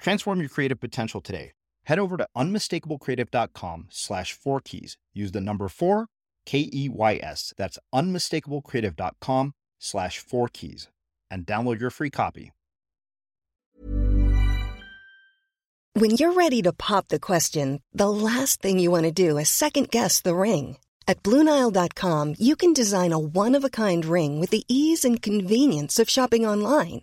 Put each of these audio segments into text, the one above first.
Transform your creative potential today. Head over to unmistakablecreative.com slash four keys. Use the number four, K E Y S. That's unmistakablecreative.com slash four keys and download your free copy. When you're ready to pop the question, the last thing you want to do is second guess the ring. At Bluenile.com, you can design a one of a kind ring with the ease and convenience of shopping online.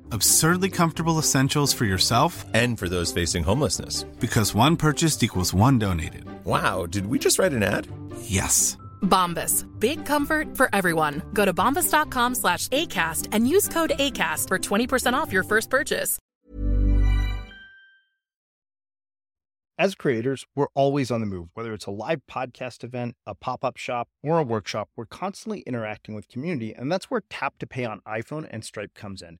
Absurdly comfortable essentials for yourself and for those facing homelessness. Because one purchased equals one donated. Wow, did we just write an ad? Yes. Bombas. Big comfort for everyone. Go to bombas.com slash ACAST and use code ACAST for 20% off your first purchase. As creators, we're always on the move. Whether it's a live podcast event, a pop up shop, or a workshop, we're constantly interacting with community, and that's where Tap to Pay on iPhone and Stripe comes in.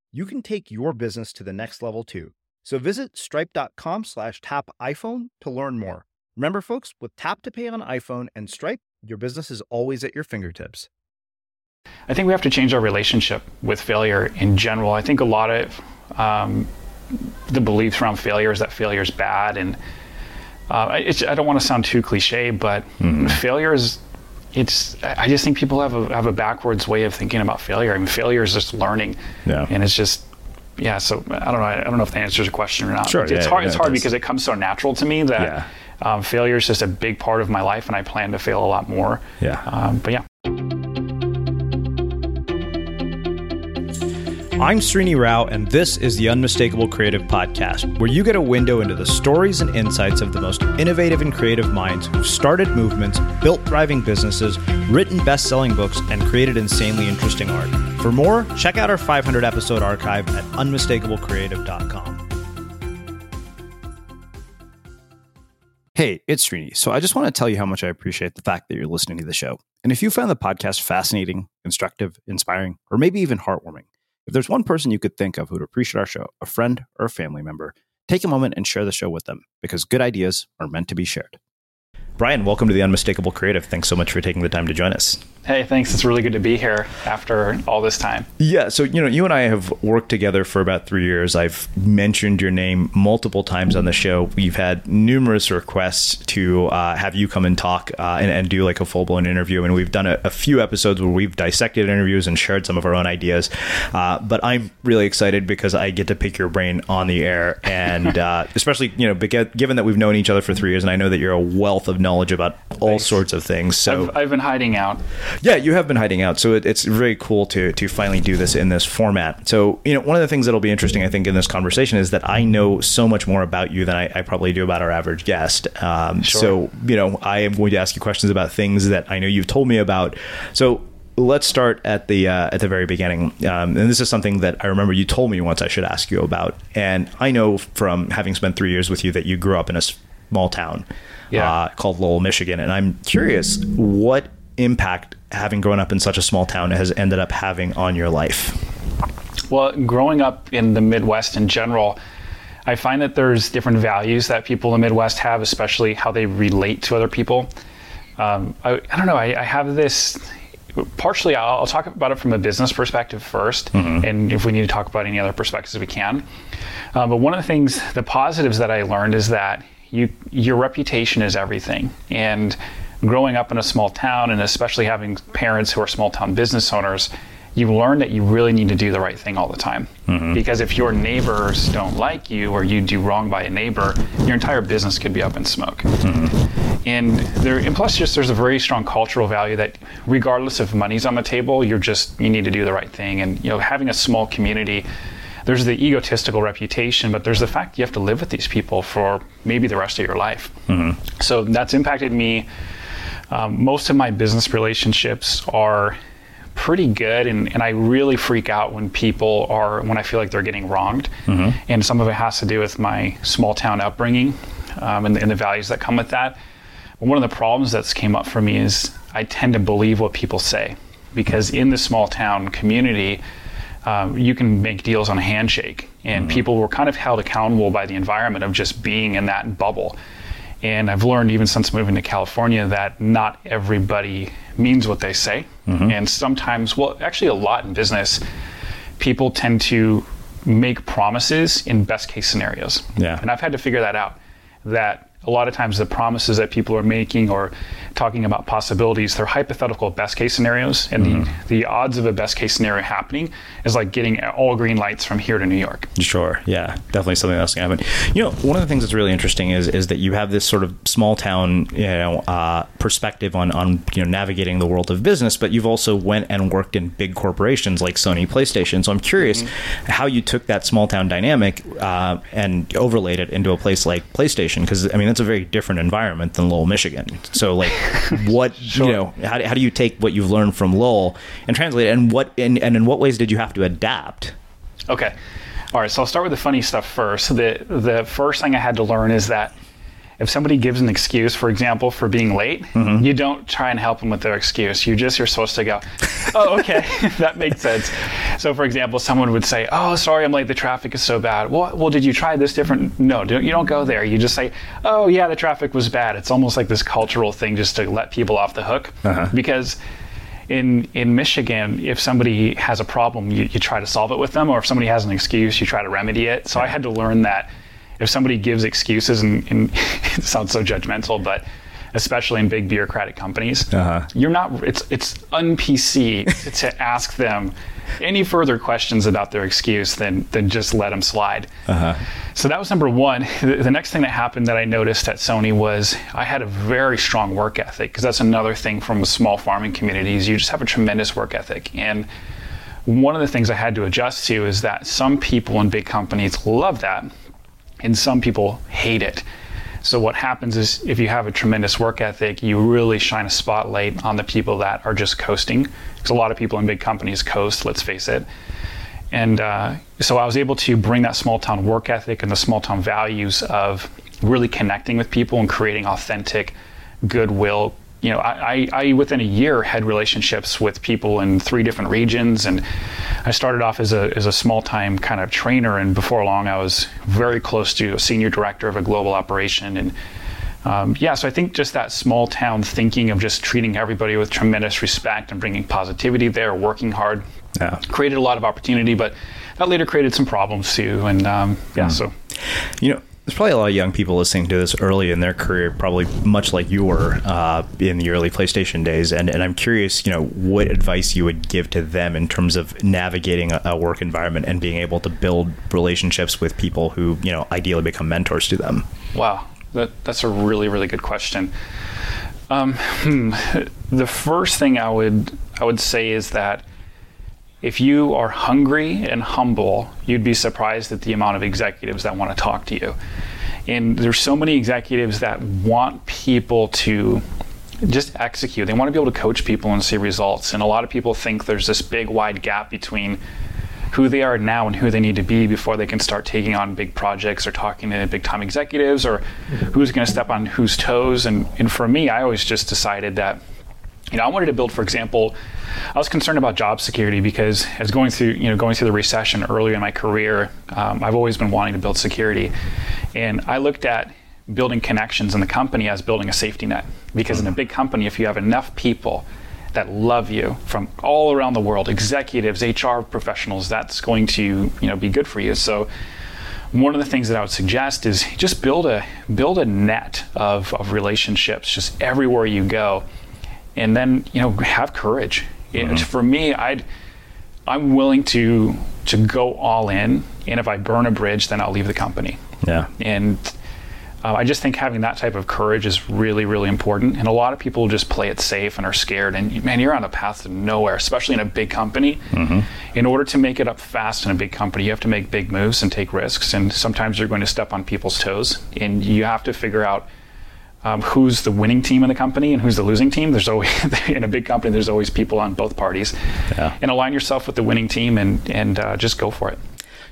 you can take your business to the next level too. So visit stripe.com slash tap iPhone to learn more. Remember, folks, with Tap to Pay on iPhone and Stripe, your business is always at your fingertips. I think we have to change our relationship with failure in general. I think a lot of um, the beliefs around failure is that failure is bad, and uh, I don't want to sound too cliche, but mm. failure is. It's. I just think people have a have a backwards way of thinking about failure. I mean, failure is just learning, yeah. and it's just yeah. So I don't know. I don't know if that answers your question or not. Sure, it's yeah, hard. Yeah, it's hard it because it comes so natural to me that. Um, failure is just a big part of my life, and I plan to fail a lot more. Yeah. Um, but yeah. I'm Srini Rao, and this is the Unmistakable Creative Podcast, where you get a window into the stories and insights of the most innovative and creative minds who've started movements, built thriving businesses, written best selling books, and created insanely interesting art. For more, check out our 500 episode archive at unmistakablecreative.com. Hey, it's Srini. So I just want to tell you how much I appreciate the fact that you're listening to the show. And if you found the podcast fascinating, instructive, inspiring, or maybe even heartwarming, if there's one person you could think of who'd appreciate our show, a friend or a family member, take a moment and share the show with them because good ideas are meant to be shared. Brian, welcome to the Unmistakable Creative. Thanks so much for taking the time to join us. Hey, thanks. It's really good to be here after all this time. Yeah. So, you know, you and I have worked together for about three years. I've mentioned your name multiple times on the show. We've had numerous requests to uh, have you come and talk uh, and, and, do like a full blown interview. And we've done a, a, few episodes where we've dissected interviews and shared some of our own ideas. Uh, but I'm really excited because I get to pick your brain on the air. And uh, especially, you know, given that we've known each other for three years and I know that you're a wealth of knowledge about all Thanks. sorts of things. So I've, I've been hiding out. Yeah, you have been hiding out, so it, it's very cool to to finally do this in this format. So, you know, one of the things that'll be interesting, I think, in this conversation is that I know so much more about you than I, I probably do about our average guest. Um, sure. So, you know, I am going to ask you questions about things that I know you've told me about. So, let's start at the uh, at the very beginning. Um, and this is something that I remember you told me once I should ask you about. And I know from having spent three years with you that you grew up in a small town yeah. uh, called Lowell, Michigan. And I'm curious what impact having grown up in such a small town has ended up having on your life? Well, growing up in the Midwest in general, I find that there's different values that people in the Midwest have, especially how they relate to other people. Um, I, I, don't know, I, I, have this. Partially, I'll, I'll, talk about it from a business perspective 1st mm-hmm. and if we need to talk about any other perspectives, we can. Uh, but one of the things, the positives that I learned is that you, your reputation is everything. And growing up in a small town and especially having parents who are small town business owners, you learn that you really need to do the right thing all the time. Mm-hmm. Because if your neighbors don't like you or you do wrong by a neighbor, your entire business could be up in smoke. Mm-hmm. And there, and plus, just there's a very strong cultural value that, regardless if money's on the table, you're just you need to do the right thing. And you know, having a small community, there's the egotistical reputation, but there's the fact you have to live with these people for maybe the rest of your life. Mm-hmm. So that's impacted me um, most of my business relationships are pretty good and, and I really freak out when people are when I feel like they're getting wronged mm-hmm. and some of it has to do with my small town upbringing um, and, and, the values that come with that but one of the problems that's came up for me is I tend to believe what people say because in the small town community um, you can make deals on a handshake and mm-hmm. people were kind of held accountable by the environment of just being in that bubble and I've learned even since moving to California that not everybody means what they say. Mm-hmm. And sometimes, well, actually, a lot in business, people tend to make promises in best case scenarios. Yeah. And I've had to figure that out. That a lot of times the promises that people are making or talking about possibilities, they're hypothetical best case scenarios. And mm-hmm. the, the odds of a best case scenario happening is like getting all green lights from here to New York. Sure. Yeah. Definitely something that's going to happen. You know, one of the things that's really interesting is is that you have this sort of small town, you know, uh, perspective on, on, you know, navigating the world of business, but you've also went and worked in big corporations like Sony PlayStation. So I'm curious mm-hmm. how you took that small town dynamic uh, and overlaid it into a place like PlayStation. Because, I mean, that's a very different environment than Lowell, Michigan. So, like, what sure. you know, how, how do you take what you've learned from Lowell and translate it, and what and, and in what ways did you have to adapt? Okay, all right. So I'll start with the funny stuff first. The the first thing I had to learn is that if somebody gives an excuse, for example, for being late, Mm-hmm. you don't try and help them with their excuse. You just you're supposed to go, oh, okay, that makes sense. So, for example, someone would say, oh, sorry, I'm late. The traffic is so bad. Well, well, did you try this different? No, don't, you don't go there. You just say, oh, yeah, the traffic was bad. It's almost like this cultural thing just to let people off the hook Uh-huh. because. In, in Michigan, if somebody has a problem, you, you try to solve it with them, or if somebody has an excuse, you try to remedy it. So I had to learn that if somebody gives excuses, and, and it sounds so judgmental, but especially in big bureaucratic companies, Uh-huh. you're not. It's it's un PC to ask them any further questions about their excuse than than just let them slide. So that was number one. The, the next thing that happened that I noticed at Sony was I had a very strong work ethic because that's another thing from small farming communities. You just have a tremendous work ethic and one of the things I had to adjust to is that some people in big companies love that and some people hate it. So what happens is if you have a tremendous work ethic, you really shine a spotlight on the people that are just coasting. Because a lot of people in big companies coast, let's face it. And uh, so I was able to bring that small town work ethic and the small town values of really connecting with people and creating authentic goodwill. You know, I, I, I within a year had relationships with people in three different regions, and I started off as a as a small time kind of trainer, and before long I was very close to a senior director of a global operation, and um, yeah, so I think just that small town thinking of just treating everybody with tremendous respect and bringing positivity there, working hard, Yeah. created a lot of opportunity, but that later created some problems too. And um, yeah, so You know, there's probably a lot of young people listening to this early in their career, probably much like you were uh, in the early PlayStation days. And, and I'm curious, you know, what advice you would give to them in terms of navigating a, a work environment and being able to build relationships with people who, you know, ideally become mentors to them. Wow, that, that's a really, really good question. Um, hmm, the first thing I would I would say is that if you are hungry and humble, you'd be surprised at the amount of executives that want to talk to you. And there's so many executives that want people to just execute. They want to be able to coach people and see results. And a lot of people think there's this big wide gap between who they are now and who they need to be before they can start taking on big projects or talking to big time executives or mm-hmm. who's going to step on whose toes. And, and for me, I always just decided that, you know, I wanted to build, for example, I was concerned about job security because as going through, you know, going through the recession earlier in my career, um, I've always been wanting to build security. And I looked at building connections in the company as building a safety net because in a big company, if you have enough people that love you from all around the world, executives, HR professionals, that's going to you know be good for you. So one of the things that I would suggest is just build a build a net of, of relationships just everywhere you go, and then you know have courage. It- for me, I'd I'm willing to to go all in, and if I burn a bridge, then I'll leave the company. Yeah. And uh, I just think having that type of courage is really, really important. And a lot of people just play it safe and are scared. And man, you're on a path to nowhere, especially in a big company. In order to make it up fast in a big company, you have to make big moves and take risks. And sometimes you're going to step on people's toes. And you have to figure out um, who's the winning team in the company and who's the losing team. There's always in a big company. There's always people on both parties. Yeah. And align yourself with the winning team and and uh, just go for it.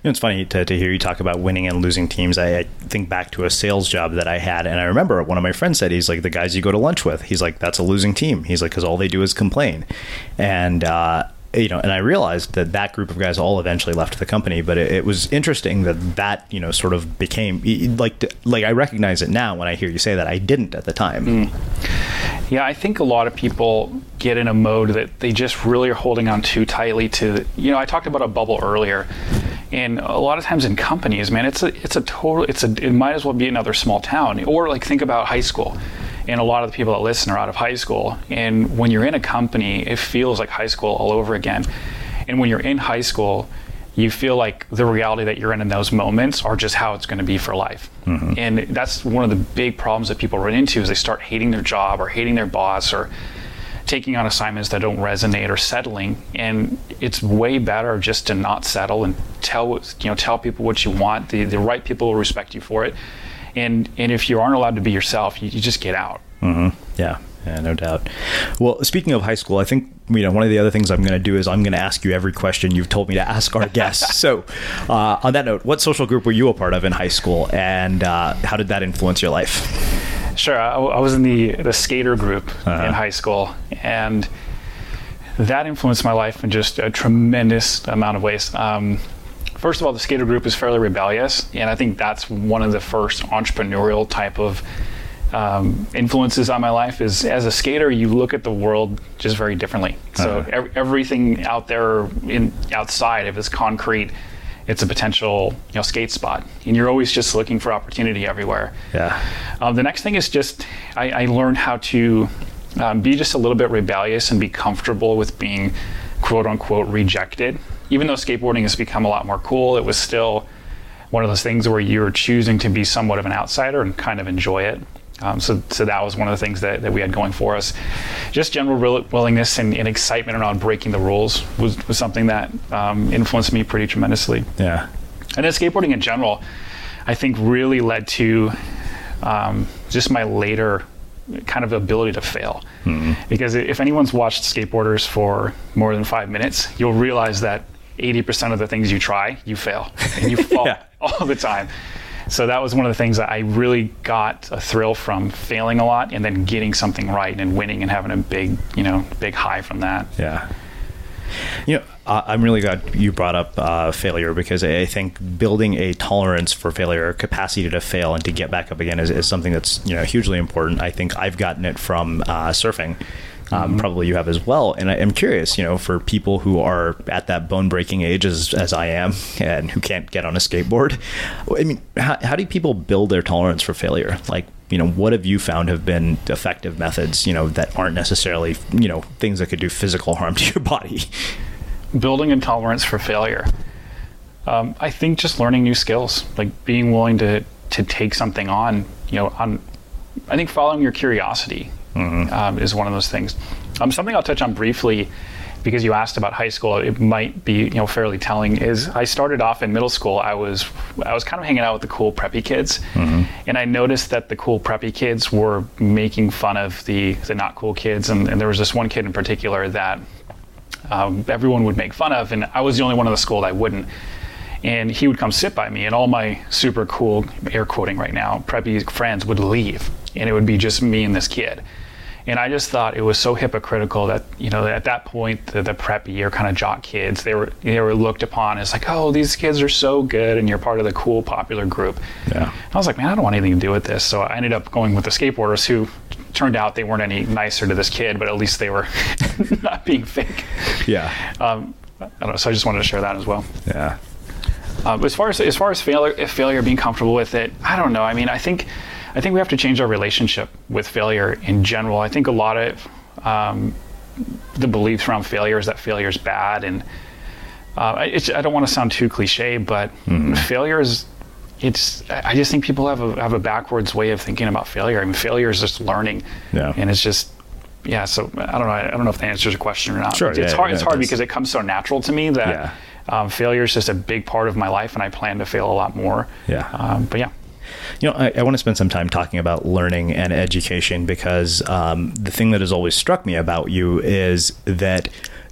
You know, it's funny to, to hear you talk about winning and losing teams. I, I think back to a sales job that I had, and I remember one of my friends said, he's like, the guys you go to lunch with, he's like, that's a losing team. He's like, because all they do is complain. And, uh, you know, and I realized that that group of guys all eventually left the company, but it, it was interesting that that, you know, sort of became like, like I recognize it now when I hear you say that. I didn't at the time. Hmm. Yeah, I think a lot of people get in a mode that they just really are holding on too tightly to. You know, I talked about a bubble earlier, and a lot of times in companies, man, it's a it's a total it's a it might as well be another small town. Or like think about high school, and a lot of the people that listen are out of high school, and when you're in a company, it feels like high school all over again. And when you're in high school, you feel like the reality that you're in in those moments are just how it's going to be for life. Mm-hmm. And that's one of the big problems that people run into is they start hating their job or hating their boss or taking on assignments that don't resonate or settling. And it's way better just to not settle and tell you know tell people what you want. The the right people will respect you for it. And and if you aren't allowed to be yourself, you, you just get out. Mm-hmm. Yeah, yeah, no doubt. Well, speaking of high school, I think you know one of the other things I'm going to do is I'm going to ask you every question you've told me to ask our guests. so, uh, on that note, what social group were you a part of in high school, and uh, how did that influence your life? Sure. I, I was in the, the skater group uh-huh. in high school, and that influenced my life in just a tremendous amount of ways. Um, first of all, the skater group is fairly rebellious, and I think that's one of the first entrepreneurial type of um, influences on my life. Is as a skater, you look at the world just very differently. So uh-huh. ev- everything out there in outside, if it's concrete, it's a potential you know skate spot, and you're always just looking for opportunity everywhere. Yeah. Um, the next thing is just I, I learned how to um, be just a little bit rebellious and be comfortable with being quote unquote rejected. Even though skateboarding has become a lot more cool, it was still one of those things where you're choosing to be somewhat of an outsider and kind of enjoy it. Um, so, so that was one of the things that, that we had going for us. Just general willingness and, and excitement around breaking the rules was, was something that um, influenced me pretty tremendously. Yeah. And then skateboarding in general, I think really led to um, just my later kind of ability to fail. Mm-hmm. Because if anyone's watched skateboarders for more than five minutes, you'll realize that 80% of the things you try, you fail and you fall yeah. all the time. So that was one of the things that I really got a thrill from failing a lot and then getting something right and winning and having a big, you know, big high from that. Yeah. You know, I'm really glad you brought up uh, failure because I think building a tolerance for failure, capacity to fail and to get back up again is, is something that's you know hugely important. I think I've gotten it from uh, surfing. Um, mm-hmm. Probably you have as well. And I am curious, you know, for people who are at that bone breaking age as, as I am and who can't get on a skateboard, I mean, how, how do people build their tolerance for failure? Like, you know, what have you found have been effective methods, you know, that aren't necessarily, you know, things that could do physical harm to your body? Building intolerance for failure. Um, I think just learning new skills, like being willing to to take something on, you know, on. I think following your curiosity mm-hmm. um, is one of those things. Um, something I'll touch on briefly because you asked about high school, it might be you know fairly telling. Is I started off in middle school. I was I was kind of hanging out with the cool preppy kids, mm-hmm. and I noticed that the cool preppy kids were making fun of the the not cool kids, and, and there was this one kid in particular that um, everyone would make fun of, and I was the only one in the school that wouldn't. And he would come sit by me, and all my super cool, air quoting right now, preppy friends would leave, and it would be just me and this kid. And I just thought it was so hypocritical that you know at that point the, the preppy year kind of jock kids they were they were looked upon as like oh these kids are so good and you're part of the cool popular group. Yeah. I was like man I don't want anything to do with this. So I ended up going with the skateboarders who turned out they weren't any nicer to this kid, but at least they were not being fake. Yeah. Um, I don't know. So I just wanted to share that as well. Yeah. Um, as far as as far as failure, failure, being comfortable with it, I don't know. I mean, I think I think we have to change our relationship with failure in general. I think a lot of um, the beliefs around failure is that failure is bad, and uh, I don't want to sound too cliche, but mm-hmm. failure is. It's. I just think people have a have a backwards way of thinking about failure. I mean, failure is just learning, yeah. and it's just yeah. So I don't know. I don't know if that answers your question or not. Sure, it's, yeah, hard. Yeah, it's hard because it comes so natural to me that um, failure is just a big part of my life, and I plan to fail a lot more. Yeah. Um, but yeah. You know, I, I, want to spend some time talking about learning and education because um, the thing that has always struck me about you is that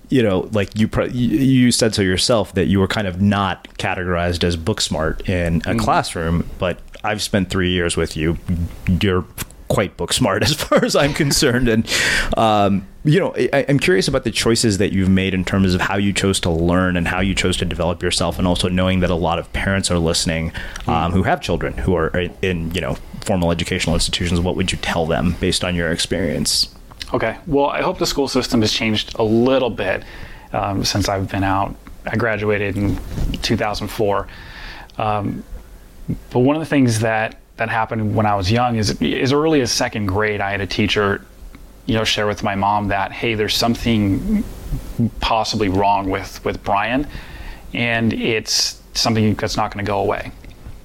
you know, like you you said so yourself that you were kind of not categorized as book smart in a mm-hmm. classroom, but I've spent three years with you. You're quite book smart as far as I'm concerned. And, um, you know, I, am curious about the choices that you've made in terms of how you chose to learn and how you chose to develop yourself, and also knowing that a lot of parents are listening um, who have children who are in, you know, formal educational institutions. What would you tell them based on your experience? Okay. Well, I hope the school system has changed a little bit um, since I've been out. I graduated in 2004. Um, but one of the things that that happened when I was young is as early as second grade, I had a teacher, you know, share with my mom that hey, there's something possibly wrong with with Brian, and it's something that's not going to go away.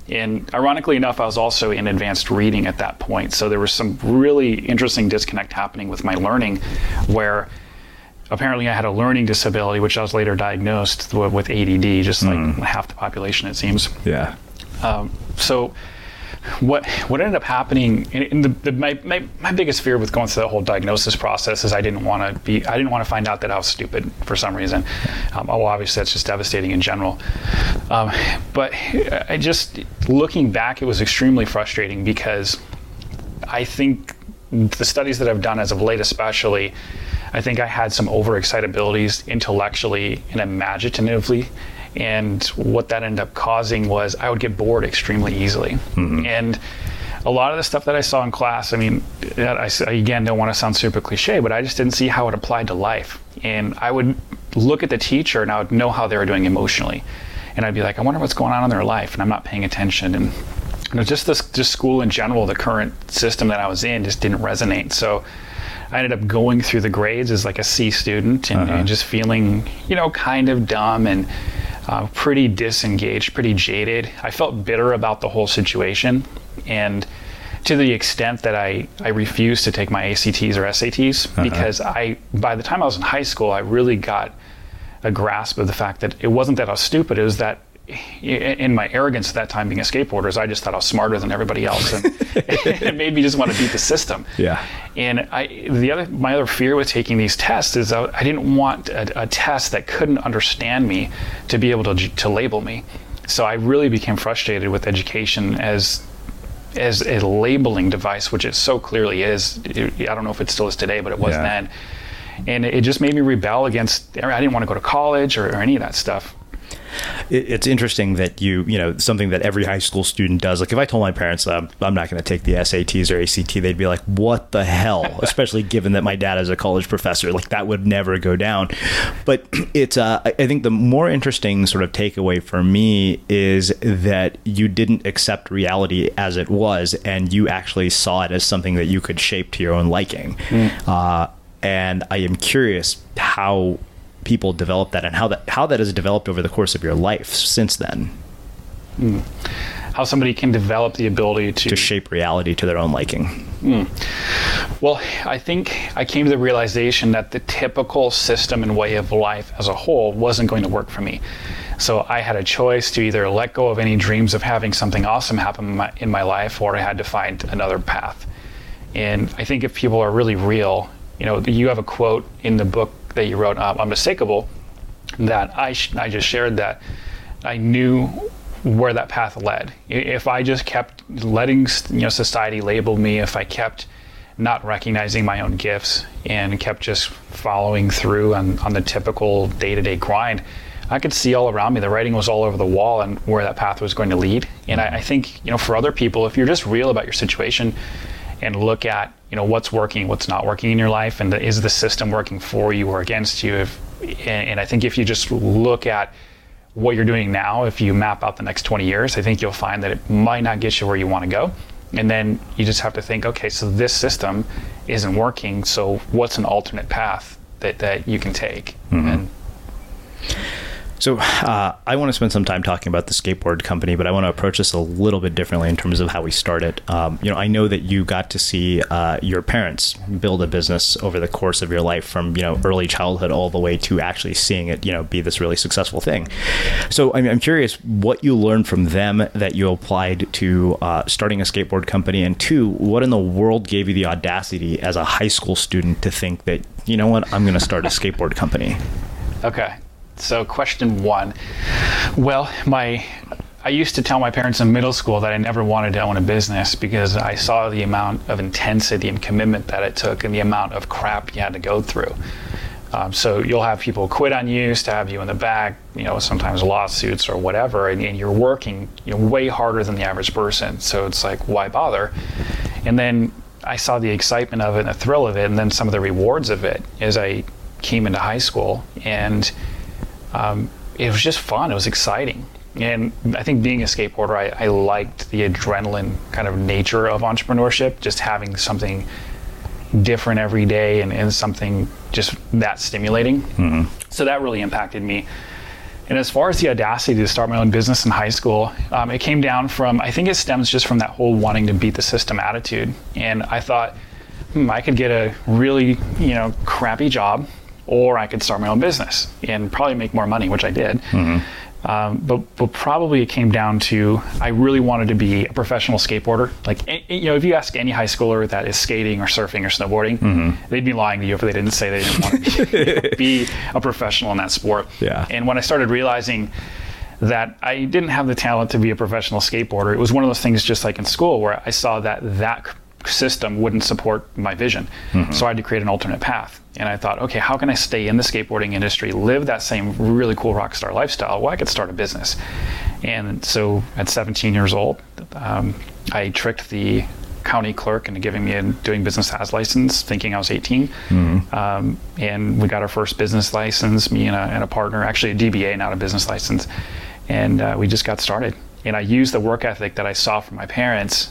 And ironically enough, I was also in advanced reading at that point, so there was some really interesting disconnect happening with my learning, where apparently I had a learning disability, which I was later diagnosed with ADD, just like mm. half the population, it seems. Yeah. Um, so what what ended up happening in the, the my, my, my biggest fear with going through the whole diagnosis process is I didn't want to be I didn't want to find out that I was stupid for some reason. Um, well, obviously that's just devastating in general. Um, but I just looking back, it was extremely frustrating because I think the studies that I've done as of late, especially, I think I had some overexcitabilities intellectually and imaginatively. And what that ended up causing was I would get bored extremely easily. Mm-hmm. And a lot of the stuff that I saw in class, I mean, I, again don't want to sound super cliche, but I just didn't see how it applied to life. And I would look at the teacher and I would know how they were doing emotionally. And I'd be like, I wonder what's going on in their life. And I'm not paying attention. And you know, just this, just school in general, the current system that I was in just didn't resonate. So I ended up going through the grades as like a C student and, uh-huh. and just feeling, you know, kind of dumb and uh, pretty disengaged, pretty jaded. I felt bitter about the whole situation. And to the extent that I, I refused to take my ACTs or SATs uh-huh. because I by the time I was in high school I really got a grasp of the fact that it wasn't that I was stupid it was that in my arrogance at that time being a skateboarder is I just thought I was smarter than everybody else and it made me just want to beat the system yeah and I the other my other fear with taking these tests is I, I didn't want a, a, test that couldn't understand me to be able to to label me so I really became frustrated with education as as a labeling device, which it so clearly is. I don't know if it still is today, but it was yeah. then. And it just made me rebel against. I didn't want to go to college or, or any of that stuff it's interesting that you, you know, something that every high school student does. Like if I told my parents that I'm, I'm not going to take the SATs or ACT, they'd be like, "What the hell?" Especially given that my dad is a college professor, like that would never go down. But it's, uh, I think, the more interesting sort of takeaway for me is that you didn't accept reality as it was, and you actually saw it as something that you could shape to your own liking. Mm. Uh, and I am curious how people develop that and how that how that has developed over the course of your life since then. Mm. How somebody can develop the ability to to shape reality to their own liking. Mm. Well, I think I came to the realization that the typical system and way of life as a whole wasn't going to work for me. So I had a choice to either let go of any dreams of having something awesome happen in my, in my life, or I had to find another path. And I think if people are really real, you know, you have a quote in the book that you wrote, uh, Unmistakable, that I, sh- I just shared that I knew where that path led. If I just kept letting you know society label me, if I kept not recognizing my own gifts and kept just following through on, on the typical day-to-day grind, I could see all around me. The writing was all over the wall and where that path was going to lead. And I, I think, you know, for other people, if you're just real about your situation and look at you know what's working, what's not working in your life, and the, is the system working for you or against you? If, and, and I think if you just look at what you're doing now, if you map out the next 20 years, I think you'll find that it might not get you where you want to go. And then you just have to think, okay, so this system isn't working. So what's an alternate path that, that you can take? Mm-hmm. And so uh, I want to spend some time talking about the skateboard company, but I want to approach this a little bit differently in terms of how we started. Um, you know, I know that you got to see uh, your parents build a business over the course of your life, from you know early childhood all the way to actually seeing it, you know, be this really successful thing. So I'm, I'm curious what you learned from them that you applied to uh, starting a skateboard company, and two, what in the world gave you the audacity as a high school student to think that you know what, I'm going to start a skateboard company. Okay. So, question one. Well, my I used to tell my parents in middle school that I never wanted to own a business because I saw the amount of intensity and commitment that it took and the amount of crap you had to go through. Um, so you'll have people quit on you, stab you in the back, you know, sometimes lawsuits or whatever, and, and, you're working you know, way harder than the average person. So it's like, why bother? And then I saw the excitement of it and the thrill of it, and then some of the rewards of it as I came into high school. And um, it was just fun. It was exciting. And I think being a skateboarder, I, I, liked the adrenaline kind of nature of entrepreneurship, just having something different every day and, and something just that stimulating. Mm-hmm. So that really impacted me. And as far as the audacity to start my own business in high school, um, it came down from, I think it stems just from that whole wanting to beat the system attitude. And I thought, hmm, I could get a really, you know, crappy job or I could start my own business and probably make more money, which I did. Mm-hmm. Um, but, but probably it came down to I really wanted to be a professional skateboarder. Like you know, if you ask any high schooler that is skating or surfing or snowboarding, mm-hmm. they'd be lying to you if they didn't say they didn't want to be, be a professional in that sport. Yeah. And when I started realizing that I didn't have the talent to be a professional skateboarder, it was one of those things just like in school where I saw that that system wouldn't support my vision. Mm-hmm. So I had to create an alternate path. And I thought, okay, how can I stay in the skateboarding industry, live that same really cool rock star lifestyle? Well, I could start a business. And so at 17 years old, um, I tricked the county clerk into giving me a doing business as license, thinking I was 18. Mm-hmm. Um, and we got our first business license, me and a, and a, partner, actually a DBA, not a business license. And uh, we just got started. And I used the work ethic that I saw from my parents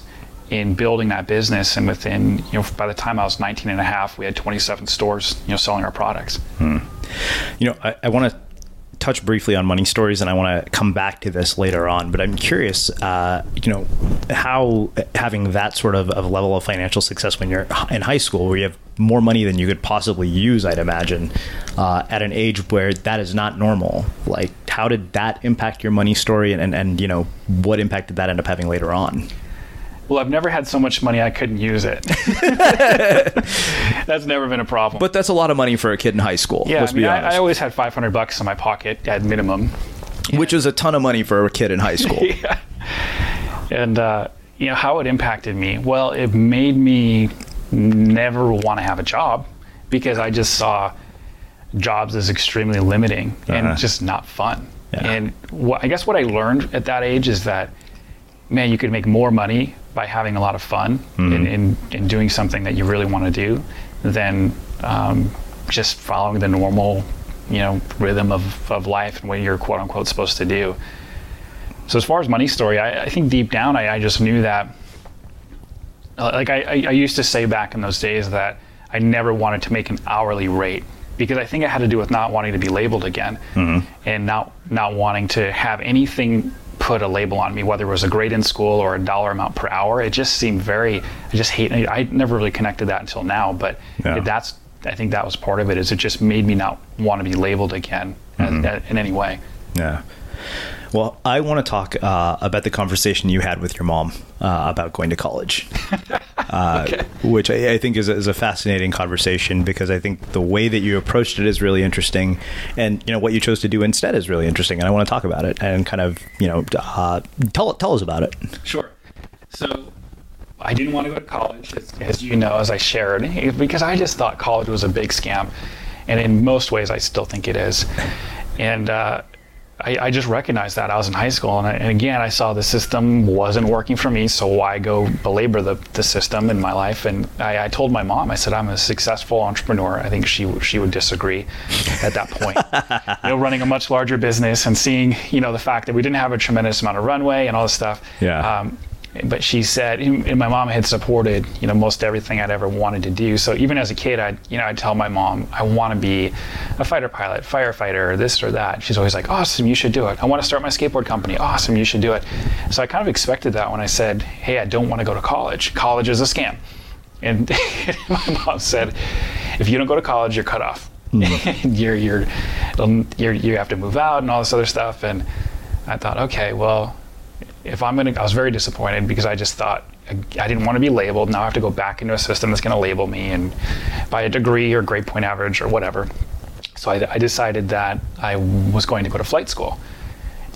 in building that business and within you know by the time i was 19 and a half we had 27 stores you know selling our products. Hmm. you know i, I want to touch briefly on money stories and i want to come back to this later on but i'm curious uh, you know how having that sort of, of level of financial success when you're in high school where you have more money than you could possibly use i'd imagine uh, at an age where that is not normal. Like how did that impact your money story and, and, and you know what impact did that end up having later on well, I've never had so much money I couldn't use it. that's never been a problem. But that's a lot of money for a kid in high school. Yeah, I, mean, I, I, always had 500 bucks in my pocket at minimum, which is a ton of money for a kid in high school. yeah. And uh, you know how it impacted me. Well, it made me never want to have a job because I just saw jobs as extremely limiting uh-huh. and just not fun. Yeah. And I guess what I learned at that age is that man, you could make more money by having a lot of fun mm-hmm. in, in, in, doing something that you really want to do than um, just following the normal, you know, rhythm of, of life and what you're quote unquote supposed to do. So as far as money story, I, I think deep down I, I, just knew that, uh, like I, I used to say back in those days that I never wanted to make an hourly rate because I think it had to do with not wanting to be labeled again mm-hmm. and not not wanting to have anything put a label on me, whether it was a grade in school or a dollar amount per hour. It just seemed very, I just hate, I never really connected that until now, but yeah. that's, I think that was part of it is it just made me not want to be labeled again mm-hmm. as, in any way. Yeah. Well, I want to talk uh, about the conversation you had with your mom uh, about going to college, uh, okay. which I, I think is a, is a, fascinating conversation because I think the way that you approached it is really interesting, and you know what you chose to do instead is really interesting, and I want to talk about it and kind of you know uh, tell tell us about it. Sure. So I didn't want to go to college, as, as, you know, as I shared, because I just thought college was a big scam. And in most ways, I still think it is. And uh, I, I, just recognized that I was in high school, and, I, and, again, I saw the system wasn't working for me. So why go belabor the, the system in my life? And I, I, told my mom, I said, I'm a successful entrepreneur. I think she she would disagree at that point. you know, running a much larger business and seeing you know the fact that we didn't have a tremendous amount of runway and all this stuff. Yeah. Um, but she said, and my mom had supported, you know, most everything I'd ever wanted to do. So even as a kid, I'd, you know, I'd tell my mom, I want to be a fighter pilot, firefighter, or this or that. She's always like, awesome, you should do it. I want to start my skateboard company. Awesome, you should do it. So I kind of expected that when I said, hey, I don't want to go to college. College is a scam. And my mom said, if you don't go to college, you're cut off. Mm. you're, you're, you're, you have to move out and all this other stuff. And I thought, okay, well, if I'm gonna, I was very disappointed because I just thought I didn't want to be labeled. Now I have to go back into a system that's going to label me and by a degree or grade point average or whatever. So I, I, decided that I was going to go to flight school.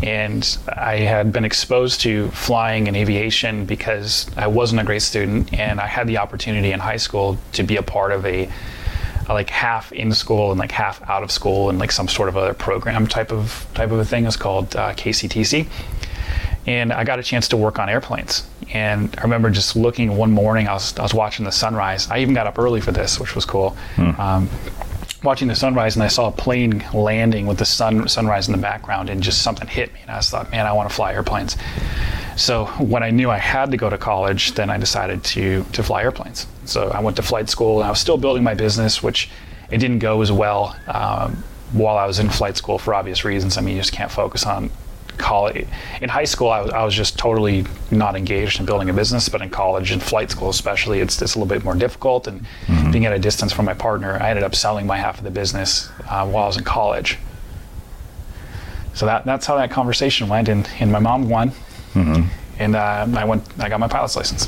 And I had been exposed to flying and aviation because I wasn't a great student, and I had the opportunity in high school to be a part of a, like half in school and like half out of school and like some sort of other program type of type of a thing. It's called uh, KCTC and I got a chance to work on airplanes. And I remember just looking one morning, I was, I was watching the sunrise. I even got up early for this, which was cool. Hmm. Um, watching the sunrise, and I saw a plane landing with the sun sunrise in the background, and just something hit me, and I thought, man, I want to fly airplanes. So when I knew I had to go to college, then I decided to to fly airplanes. So I went to flight school, and I was still building my business, which it didn't go as well. Um, while I was in flight school for obvious reasons. I mean, you just can't focus on college in high school I was, I was just totally not engaged in building a business but in college and flight school especially it's, it's a little bit more difficult and mm-hmm. being at a distance from my partner i ended up selling my half of the business uh, while i was in college so that, that's how that conversation went and, and my mom won mm-hmm. and uh, i went i got my pilot's license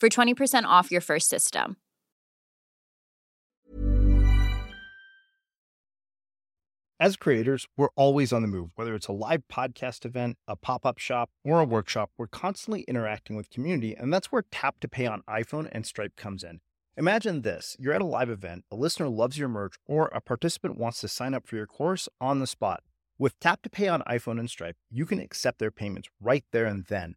for 20% off your first system. As creators, we're always on the move. Whether it's a live podcast event, a pop up shop, or a workshop, we're constantly interacting with community, and that's where Tap to Pay on iPhone and Stripe comes in. Imagine this you're at a live event, a listener loves your merch, or a participant wants to sign up for your course on the spot. With Tap to Pay on iPhone and Stripe, you can accept their payments right there and then,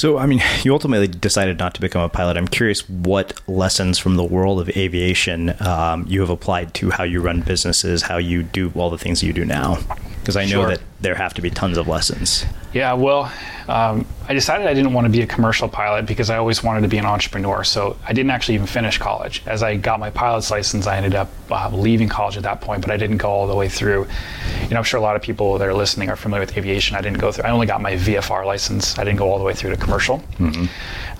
So, I mean, you ultimately decided not to become a pilot. I'm curious what lessons from the world of aviation um, you have applied to how you run businesses, how you do all the things you do now. Because I know Sure. that there have to be tons of lessons. Yeah, well, um, I decided I didn't want to be a commercial pilot because I always wanted to be an entrepreneur. So I didn't actually even finish college. As I got my pilot's license, I ended up uh, leaving college at that point, but I didn't go all the way through. You know, I'm sure a lot of people that are listening are familiar with aviation. I didn't go through. I only got my VFR license. I didn't go all the way through to commercial.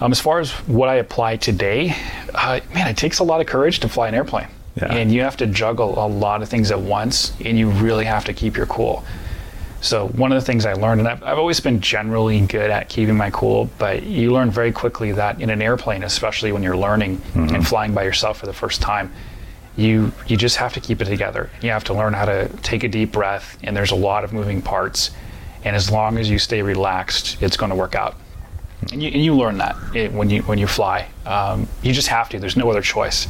Um, as far as what I apply today, uh, man, it takes a lot of courage to fly an airplane. Yeah. And you have to juggle a lot of things at once, and you really have to keep your cool. So one of the things I learned, and I've, I've always been generally good at keeping my cool, but you learn very quickly that in an airplane, especially when you're learning and mm-hmm. flying by yourself for the first time, you you just have to keep it together. You have to learn how to take a deep breath, and there's a lot of moving parts. And as long as you stay relaxed, it's going to work out. And you, and you learn that it, when you when you fly. Um, you just have to. There's no other choice.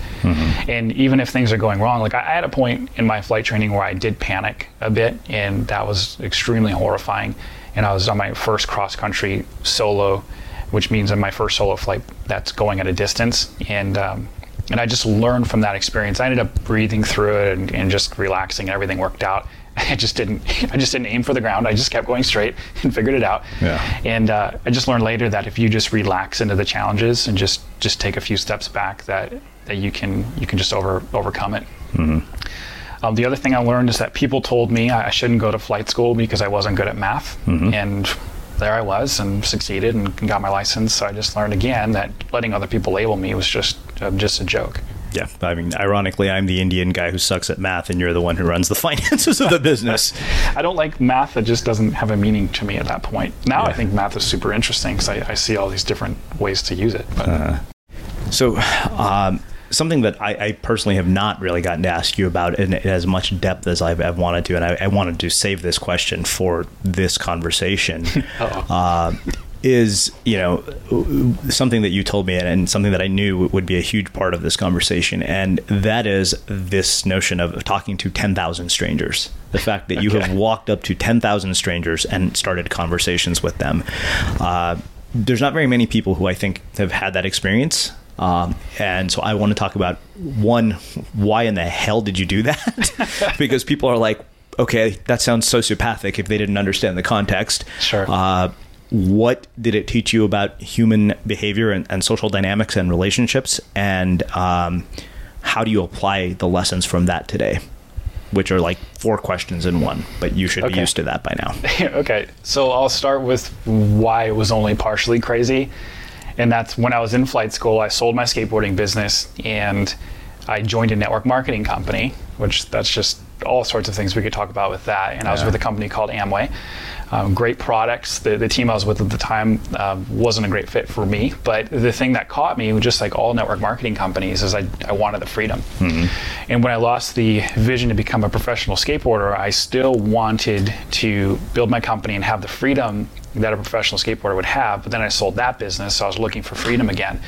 And even if things are going wrong, like I, I had a point in my flight training where I did panic a bit, and that was extremely horrifying. And I was on my first cross country solo, which means on my first solo flight that's going at a distance. And um, and I just learned from that experience. I ended up breathing through it and, and just relaxing, and everything worked out. I just didn't. I just didn't aim for the ground. I just kept going straight and figured it out. Yeah. And uh, I just learned later that if you just relax into the challenges and just just take a few steps back, that that you can you can just over overcome it. Mm-hmm. Um, the other thing I learned is that people told me I, shouldn't go to flight school because I wasn't good at math, Mhm. and there I was and succeeded and got my license. So I just learned again that letting other people label me was just uh, just a joke. Yeah, I mean, ironically, I'm the Indian guy who sucks at math, and you're the one who runs the finances of the business. I don't like math that just doesn't have a meaning to me at that point. Now I think math is super interesting because I, I see all these different ways to use it. Uh, so, um, something that I, I personally have not really gotten to ask you about in, as much depth as I've, I've wanted to, and I, I wanted to save this question for this conversation, uh, is you know something that you told me and, something that I knew would be a huge part of this conversation, and that is this notion of talking to ten thousand strangers. The fact that you have walked up to ten thousand strangers and started conversations with them. Uh, there's not very many people who I think have had that experience. Um, and so I want to talk about one, why in the hell did you do that? because people are like, okay, that sounds sociopathic if they didn't understand the context. Sure. Uh, what did it teach you about human behavior and, and social dynamics and relationships? And um, how do you apply the lessons from that today? Which are like four questions in one, but you should be used to that by now. okay, so I'll start with why it was only partially crazy. And that's when I was in flight school, I sold my skateboarding business and I joined a network marketing company, which that's just all sorts of things we could talk about with that. And I was with a company called Amway. Um, great products. The, the team I was with at the time um, wasn't a great fit for me. But the thing that caught me, just like all network marketing companies, is I, I wanted the freedom. And when I lost the vision to become a professional skateboarder, I still wanted to build my company and have the freedom that a professional skateboarder would have. But then I sold that business, so I was looking for freedom again.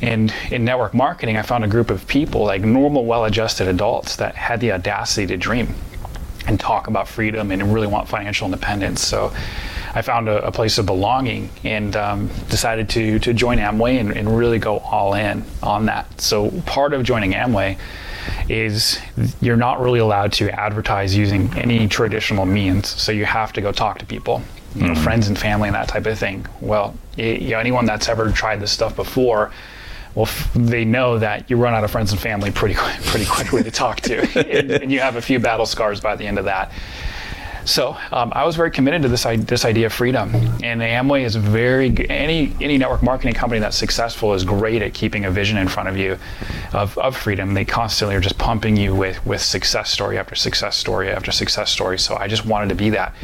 And in network marketing, I found a group of people, like normal, well adjusted adults, that had the audacity to dream and talk about freedom and really want financial independence. So I found a, a place of belonging and um, decided to, to join Amway and, and really go all in on that. So part of joining Amway is you're not really allowed to advertise using any traditional means. So you have to go talk to people, you know, friends and family and that type of thing. Well, y- you know, anyone that's ever tried this stuff before, well, f- they know that you run out of friends and family pretty pretty quickly to talk to, and, and you have a few battle scars by the end of that. So um, I was very committed to this, i- this idea of freedom, and Amway is very g- any any network marketing company that's successful is great at keeping a vision in front of you of, of freedom. They constantly are just pumping you with with success story after success story after success story. So I just wanted to be that.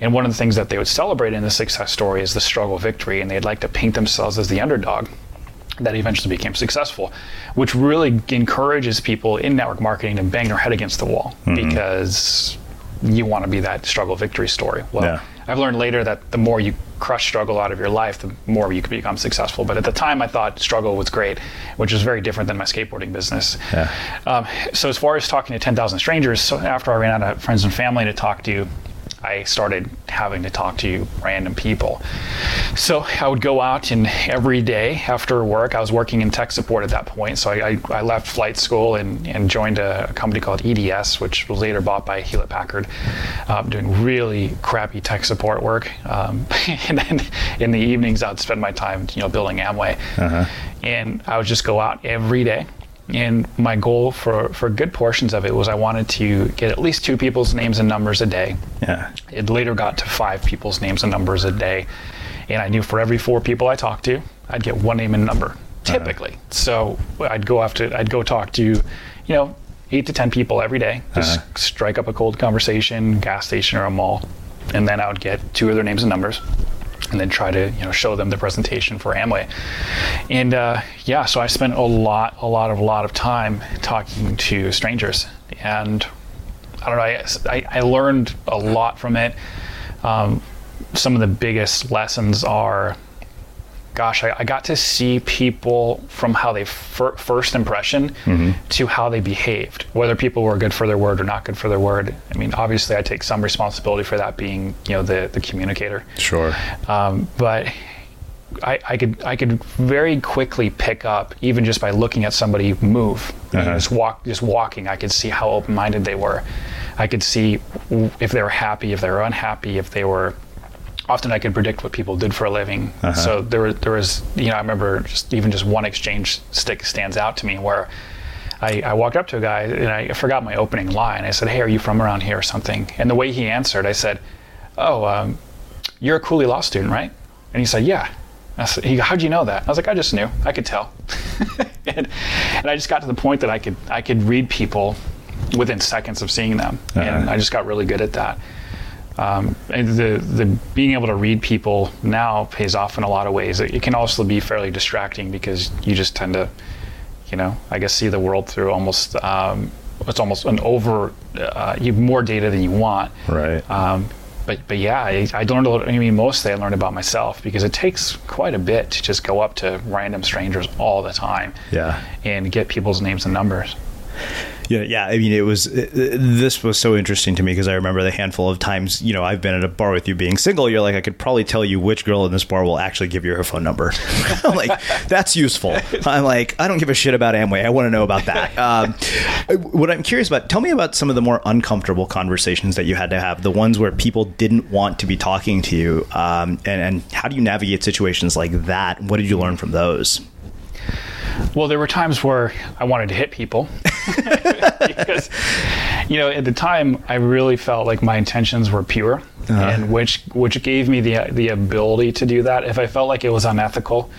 And one of the things that they would celebrate in the success story is the struggle victory, and they'd like to paint themselves as the underdog that eventually became successful, which really encourages people in network marketing to bang their head against the wall because you want to be that struggle victory story. Well, Yeah. I've learned later that the more you crush struggle out of your life, the more you can become successful. But at the time, I thought struggle was great, which is very different than my skateboarding business. Yeah. Um, so as far as talking to 10,000 strangers, so after I ran out of friends and family to talk to, I started having to talk to random people. So I would go out and every day after work, I was working in tech support at that point. So I, I, I left flight school and, and joined a, company called EDS, which was later bought by Hewlett Packard, um, doing really crappy tech support work. Um, and then in the evenings, I'd spend my time, you know, building Amway. And I would just go out every day and my goal for, for good portions of it was I wanted to get at least two people's names and numbers a day. Yeah. It later got to five people's names and numbers a day. And I knew for every four people I talked to, I'd get one name and number, uh-huh. typically. So I'd go after, I'd go talk to, you know, eight to 10 people every day, just uh-huh. strike up a cold conversation, gas station or a mall. And then I would get two of their names and numbers and then try to you know show them the presentation for Amway. And uh, yeah, so I spent a lot, a lot of, a lot of time talking to strangers, and I don't know, I, I, I learned a lot from it. Um, some of the biggest lessons are, gosh, I, I got to see people from how they fir- first impression to how they behaved, whether people were good for their word or not good for their word. I mean, obviously, I take some responsibility for that, being you know the the communicator. Sure. Um, but I, I could I could very quickly pick up, even just by looking at somebody move, Uh-huh. just walk, just walking. I could see how open-minded they were. I could see if they were happy, if they were unhappy, if they were. Often I could predict what people did for a living. Uh-huh. So there was, there was, you know, I remember just even just one exchange stick stands out to me where I, I walked up to a guy and I forgot my opening line. I said, "Hey, are you from around here or something?" And the way he answered, I said, "Oh, um, you're a Cooley Law student, right?" And he said, "Yeah." I said, he, how'd you know that? I was like, I just knew. I could tell. and, and I just got to the point that I could I could read people within seconds of seeing them, and I just got really good at that. Um, and the the being able to read people now pays off in a lot of ways. It, it can also be fairly distracting because you just tend to, you know, I guess see the world through almost. Um, it's almost an over. Uh, you have more data than you want. Right. Um, but but yeah, I, I learned a little. I mean, mostly I learned about myself because it takes quite a bit to just go up to random strangers all the time. Yeah. And get people's names and numbers. Yeah, yeah. I mean, it was it, this was so interesting to me because I remember the handful of times you know I've been at a bar with you being single. You're like, I could probably tell you which girl in this bar will actually give you her phone number. I'm like, that's useful. I'm like, I don't give a shit about Amway. I want to know about that. Um, what I'm curious about, tell me about some of the more uncomfortable conversations that you had to have, the ones where people didn't want to be talking to you, um, and, and how do you navigate situations like that? What did you learn from those? Well, there were times where I wanted to hit people because, you know, at the time I really felt like my intentions were pure, Uh-huh. and which which gave me the the ability to do that. If I felt like it was unethical,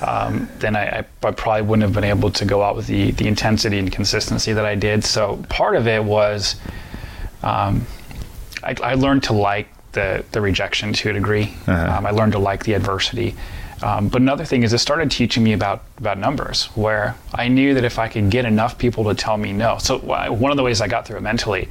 um, then I, I, probably wouldn't have been able to go out with the the intensity and consistency that I did. So part of it was, um, I, I learned to like the the rejection to a degree. Uh-huh. Um, I learned to like the adversity. Um, but another thing is it started teaching me about about numbers, where I knew that if I could get enough people to tell me no. So uh, one of the ways I got through it mentally,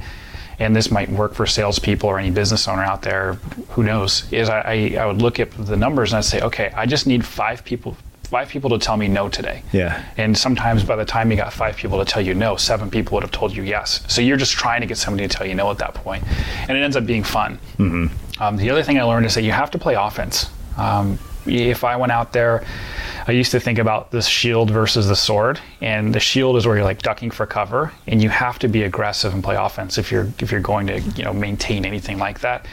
and this might work for salespeople or any business owner out there, who knows, is I, I, I would look at the numbers and I'd say, okay, I just need five people five people to tell me no today. Yeah. And sometimes by the time you got five people to tell you no, seven people would have told you yes. So you're just trying to get somebody to tell you no at that point, and it ends up being fun. Mm-hmm. Um, the other thing I learned is that you have to play offense. Um, if I went out there, I used to think about the shield versus the sword, and the shield is where you're like ducking for cover, and you have to be aggressive and play offense if you're if you're going to you know maintain anything like that,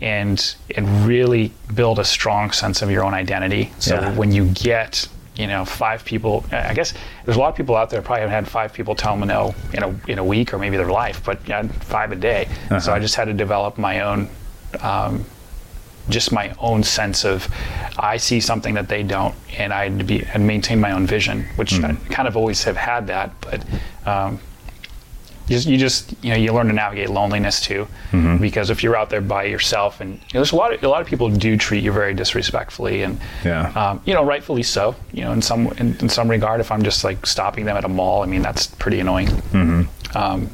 and and really build a strong sense of your own identity. So Yeah. when you get you know five people, I guess there's a lot of people out there probably haven't had five people tell them no in a in a week or maybe their life, but yeah, five a day. So Uh-huh. I just had to develop my own. Um, just my own sense of I see something that they don't, and I had to be and maintain my own vision, which I kind of always have had that, but um, you just, you just you know you learn to navigate loneliness too, because if you're out there by yourself, and you know, there's a lot of a lot of people do treat you very disrespectfully, and Yeah. um, you know rightfully so. You know in some in, in some regard, if I'm just like stopping them at a mall, I mean that's pretty annoying. Um,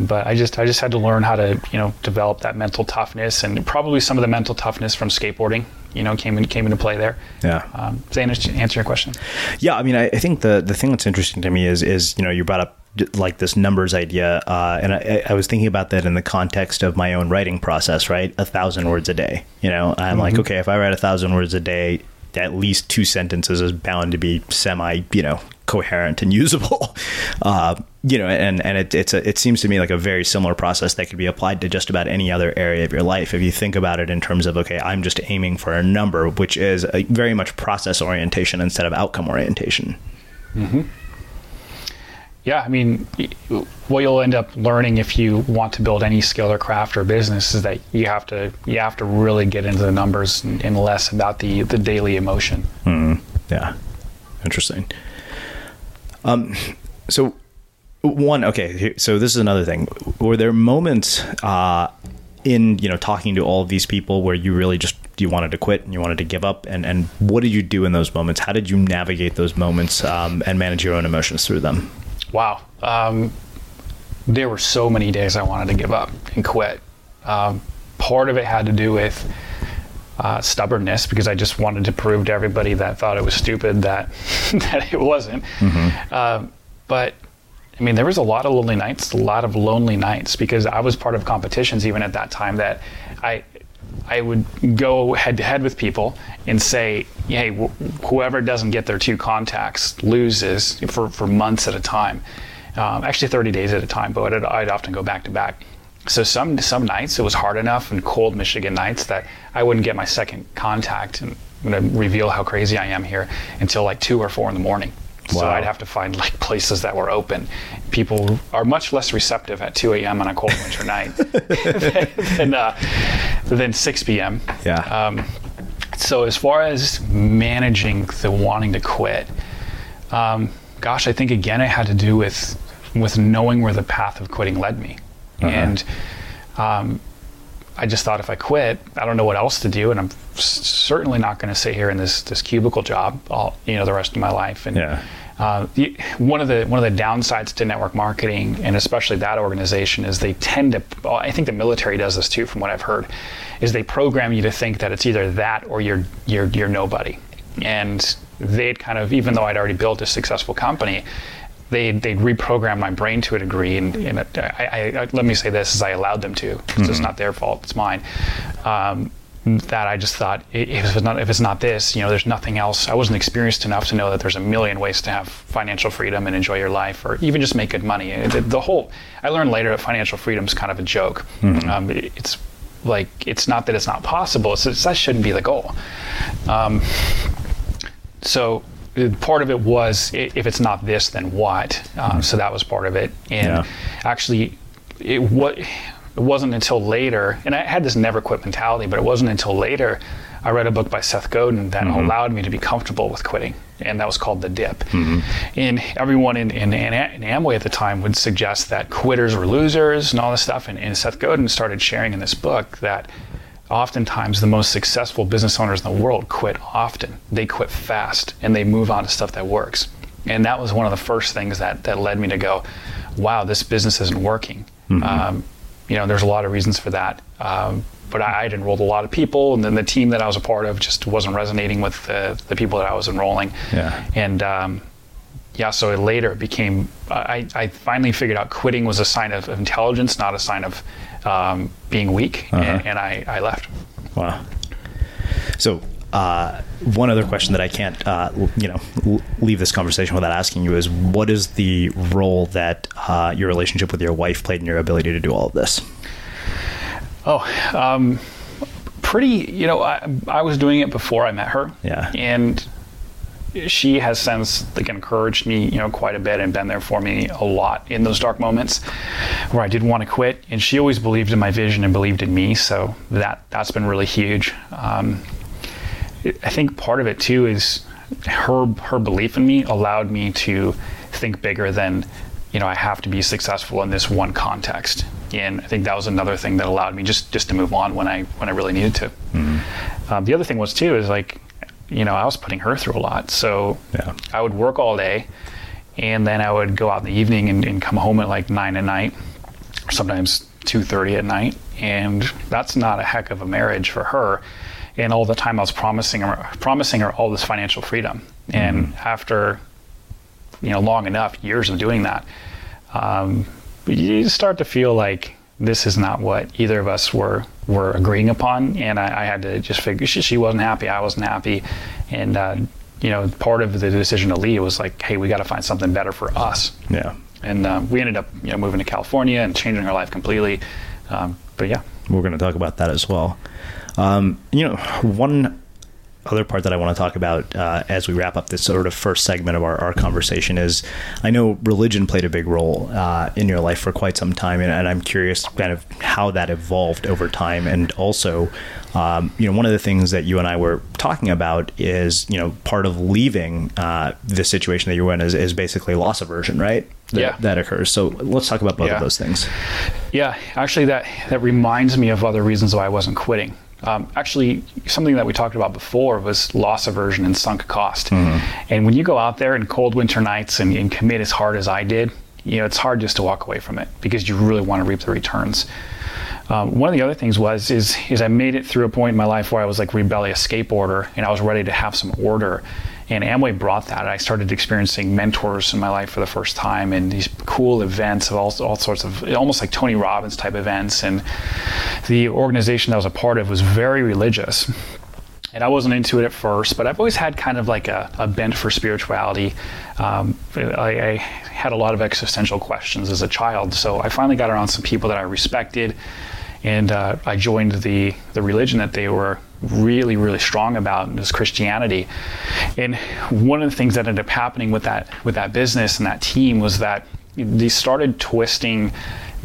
but I just I just had to learn how to you know develop that mental toughness and probably some of the mental toughness from skateboarding you know came in, came into play there. Yeah. Um, does that answer your question? Yeah, I mean, I, I think the the thing that's interesting to me is is you know you brought up like this numbers idea, uh, and I, I was thinking about that in the context of my own writing process. Right, a thousand words a day. You know, I'm like, Mhm. okay, if I write a thousand words a day, at least two sentences is bound to be semi, you know, coherent and usable. Uh, you know, and and it, it's a, it seems to me like a very similar process that could be applied to just about any other area of your life. If you think about it in terms of okay, I'm just aiming for a number, which is a very much process orientation instead of outcome orientation. Mm-hmm. Yeah, I mean, what you'll end up learning if you want to build any skill or craft or business is that you have to you have to really get into the numbers and, and less about the the daily emotion. Mm, yeah, interesting. Um, so one, okay, here- so this is another thing. Were there moments uh, in you know talking to all of these people where you really just you wanted to quit and you wanted to give up, and and what did you do in those moments? How did you navigate those moments um, and manage your own emotions through them? Wow. Um, there were so many days I wanted to give up and quit. Um, part of it had to do with uh, stubbornness because I just wanted to prove to everybody that thought it was stupid that that it wasn't. Um, but I mean, there was a lot of lonely nights, a lot of lonely nights because I was part of competitions even at that time that I I would go head to head with people and say, hey, wh- whoever doesn't get their two contacts loses for, for months at a time. Um, actually, 30 days at a time, but I'd, I'd often go back to back. so some some nights it was hard enough and cold Michigan nights that I wouldn't get my second contact, and I'm going to reveal how crazy I am here until like two or four in the morning. So I'd have to find like places that were open. People are much less receptive at 2 a.m. on a cold winter night than uh, than 6 p.m. Yeah. Um, so as far as managing the wanting to quit, um, gosh, I think again it had to do with with knowing where the path of quitting led me, and um, I just thought if I quit, I don't know what else to do, and I'm s- certainly not going to sit here in this this cubicle job all you know the rest of my life. And Yeah. Uh, the, one of the one of the downsides to network marketing, and especially that organization, is they tend to. well, I think the military does this too, from what I've heard, is they program you to think that it's either that or you're you're you're nobody, and they'd kind of even though I'd already built a successful company. They they reprogrammed my brain to a degree, and, and I, I, I, let me say this: is I allowed them to. It's not their fault; it's mine. Um, that I just thought if it's not if it's not this, you know, there's nothing else. I wasn't experienced enough to know that there's a million ways to have financial freedom and enjoy your life, or even just make good money. The, the whole I learned later that financial freedom is kind of a joke. Um, it- it's like it's not that it's not possible. It's, it's that shouldn't be the goal. Um, so uh, part of it was if it's not this, then what? Um, so that was part of it, and Yeah. actually, it what it wasn't until later, and I had this never quit mentality, but it wasn't until later I read a book by Seth Godin that mm-hmm. allowed me to be comfortable with quitting, and that was called The Dip. Mm-hmm. And everyone in, in, in Amway at the time would suggest that quitters were losers and all this stuff, and, and Seth Godin started sharing in this book that oftentimes the most successful business owners in the world quit often. They quit fast and they move on to stuff that works. And that was one of the first things that, that led me to go, wow, this business isn't working. Mm-hmm. Um, you know, there's a lot of reasons for that. Um, but I, I'd enrolled a lot of people, and then the team that I was a part of just wasn't resonating with the, the people that I was enrolling. Yeah. And um, yeah, so it later it became, I, I finally figured out quitting was a sign of, intelligence, not a sign of um, being weak. And, and I, I left. Wow. So, uh, one other question that I can't, uh, you know, leave this conversation without asking you is, what is the role that uh, your relationship with your wife played in your ability to do all of this? Oh, um, pretty. You know, I, I was doing it before I met her. Yeah. And she has since like encouraged me, you know, quite a bit and been there for me a lot in those dark moments where I didn't want to quit. And she always believed in my vision and believed in me. So that that's been really huge. Um, I think part of it too is her her belief in me allowed me to think bigger than you know I have to be successful in this one context. And I think that was another thing that allowed me just just to move on when I when I really needed to. Um, the other thing was too is like you know I was putting her through a lot, so Yeah. I would work all day, and then I would go out in the evening and, and come home at like nine at night, or sometimes two thirty at night, and that's not a heck of a marriage for her. And all the time I was promising her, promising her all this financial freedom, and after you know long enough years of doing that, um, you start to feel like this is not what either of us were were agreeing upon, and I, I had to just figure she, she wasn't happy, I wasn't happy, and uh, you know part of the decision to leave was like, hey, we got to find something better for us, Yeah. and um, we ended up you know moving to California and changing our life completely. Um, but yeah, We're going to talk about that as well. Um, you know, one other part that I want to talk about uh, as we wrap up this sort of first segment of our, our conversation is I know religion played a big role uh, in your life for quite some time, and, and I'm curious kind of how that evolved over time. And also, um, you know, one of the things that you and I were talking about is, you know, part of leaving uh, the situation that you're in is, is basically loss aversion, right? That, Yeah. That occurs. So let's talk about both Yeah. of those things. Yeah, actually, that that reminds me of other reasons why I wasn't quitting. Um, actually, something that we talked about before was loss aversion and sunk cost. And when you go out there in cold winter nights and, and commit as hard as I did, you know, it's hard just to walk away from it because you really want to reap the returns. Um, one of the other things was is is I made it through a point in my life where I was like rebellious skateboarder and I was ready to have some order. And Amway brought that. I started experiencing mentors in my life for the first time and these cool events of all, all sorts of almost like Tony Robbins type events. And the organization that I was a part of was very religious. And I wasn't into it at first, but I've always had kind of like a, a bent for spirituality. Um, I, I had a lot of existential questions as a child. So I finally got around some people that I respected, and uh, I joined the the religion that they were really really strong about is Christianity. And one of the things that ended up happening with that with that business and that team was that they started twisting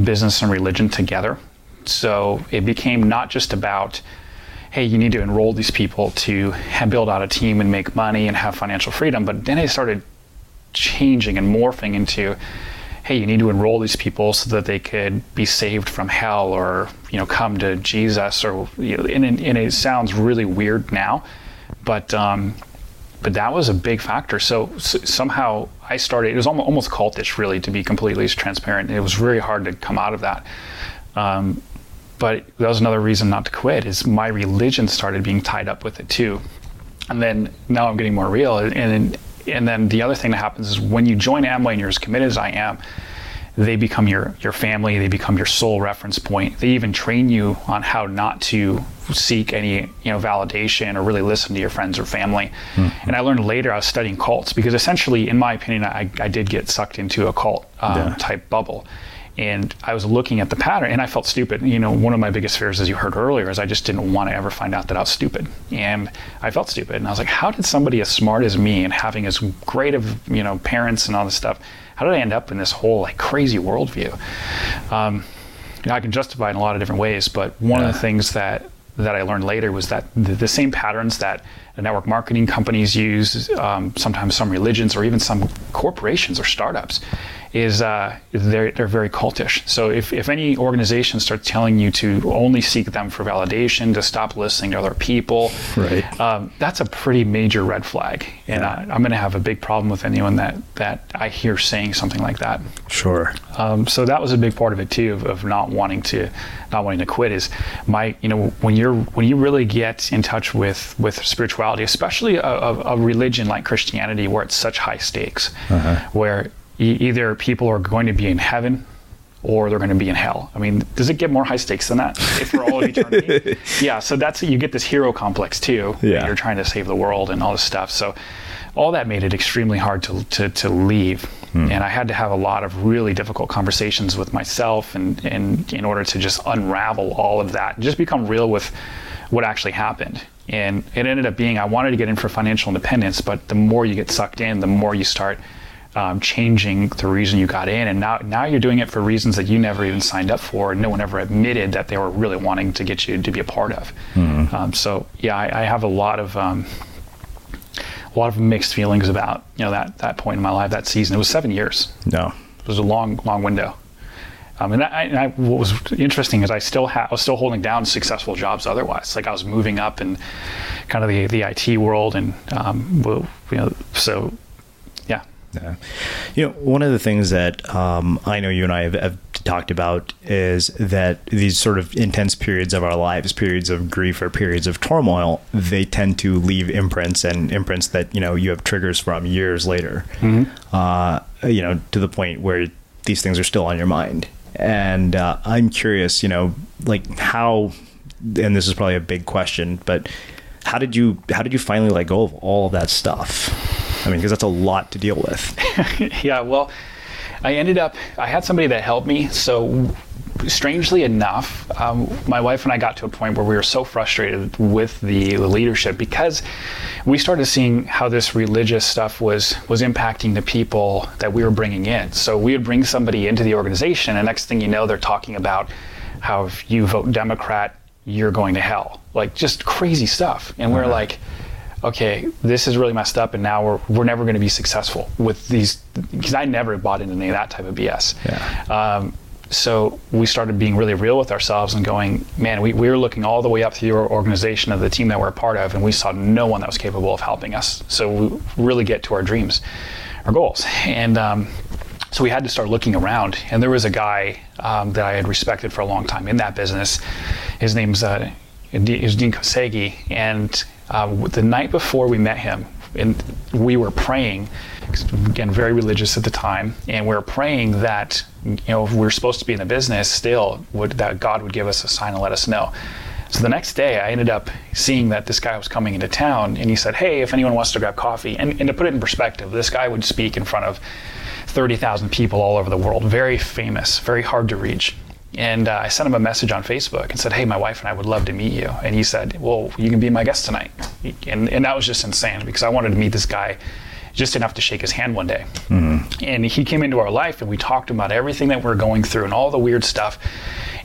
business and religion together. So it became not just about hey, you need to enroll these people to build out a team and make money and have financial freedom. But then it started changing and morphing into, hey, you need to enroll these people so that they could be saved from hell or, you know, come to Jesus or, you know, and, and it sounds really weird now, but, um, but that was a big factor. So, so, somehow I started, it was almost, almost cultish really to be completely transparent. It was really hard to come out of that. Um, but that was another reason not to quit is my religion started being tied up with it too. And then now I'm getting more real. And, and then the other thing that happens is when you join Amway and you're as committed as I am, they become your your family they become your sole reference point they even train you on how not to seek any you know validation or really listen to your friends or family mm-hmm. and i learned later i was studying cults because essentially in my opinion i, I did get sucked into a cult um, yeah. type bubble and I was looking at the pattern and I felt stupid. You know, one of my biggest fears, as you heard earlier, is I just didn't want to ever find out that I was stupid. And I felt stupid. And I was like, how did somebody as smart as me and having as great of, you know, parents and all this stuff, how did I end up in this whole like crazy worldview? Um, you know, I can justify it in a lot of different ways, but one yeah. of the things that that I learned later was that the, the same patterns that network marketing companies use, um, sometimes some religions or even some corporations or startups, is uh, they're, they're very cultish. So if, if any organization starts telling you to only seek them for validation, to stop listening to other people, right. Um, that's a pretty major red flag. And yeah. I, am going to have a big problem with anyone that, that I hear saying something like that. Sure. Um, so that was a big part of it too, of, of not wanting to not wanting to quit. Is my you know when you're when you really get in touch with with spirituality, especially a, a, a religion like Christianity, where it's such high stakes, uh-huh. where e- either people are going to be in heaven or they're going to be in hell. I mean, does it get more high stakes than that? If for all of eternity, yeah. So that's you get this hero complex too. Yeah. You're trying to save the world and all this stuff. So all that made it extremely hard to to, to leave. Hmm. And I had to have a lot of really difficult conversations with myself and, and in order to just unravel all of that, just become real with what actually happened. And it ended up being I wanted to get in for financial independence, but the more you get sucked in, the more you start um, changing the reason you got in, and now now you're doing it for reasons that you never even signed up for, and no one ever admitted that they were really wanting to get you to be a part of. Mm-hmm. Um, so yeah, I, I, have a lot of um, a lot of mixed feelings about you know that that point in my life, that season. It was seven years. No, it was a long long window. Um, and, I, and I, what was interesting is I still ha- I was still holding down successful jobs otherwise. Like I was moving up in kind of the, the IT world, and um, you know, so yeah. You know, one of the things that um, I know you and I have, have, talked about is that these sort of intense periods of our lives, periods of grief or periods of turmoil, they tend to leave imprints and imprints that, you know, you have triggers from years later, mm-hmm. uh, you know, to the point where these things are still on your mind. And uh, I'm curious, you know, like how, and this is probably a big question, but how did you, how did you finally let go of all of that stuff? I mean, because that's a lot to deal with. yeah, well, I ended up, I had somebody that helped me. So, strangely enough, um, my wife and I got to a point where we were so frustrated with the leadership because we started seeing how this religious stuff was was impacting the people that we were bringing in. So we would bring somebody into the organization, and next thing you know, they're talking about how if you vote Democrat, you're going to hell. Like just crazy stuff, and we're uh-huh. like okay, this is really messed up, and now we're we're never going to be successful with these because I never bought into any of that type of BS. Yeah. Um, so we started being really real with ourselves and going, man, we, we were looking all the way up through your organization of the team that we're a part of, and we saw no one that was capable of helping us. So we really get to our dreams, our goals, and. Um, so we had to start looking around, and there was a guy um, that I had respected for a long time in that business. His name's uh, is Dean Kosegi, and uh, the night before we met him, and we were praying, again, very religious at the time, and we are praying that, you know, if we are supposed to be in the business still, would, that God would give us a sign and let us know. So the next day, I ended up seeing that this guy was coming into town, and he said, "Hey, if anyone wants to grab coffee," and, and to put it in perspective, this guy would speak in front of 30,000 people all over the world, very famous, very hard to reach. And uh, I sent him a message on Facebook and said, Hey, my wife and I would love to meet you. And he said, Well, you can be my guest tonight. And, and that was just insane because I wanted to meet this guy just enough to shake his hand one day. Mm-hmm. And he came into our life and we talked about everything that we are going through and all the weird stuff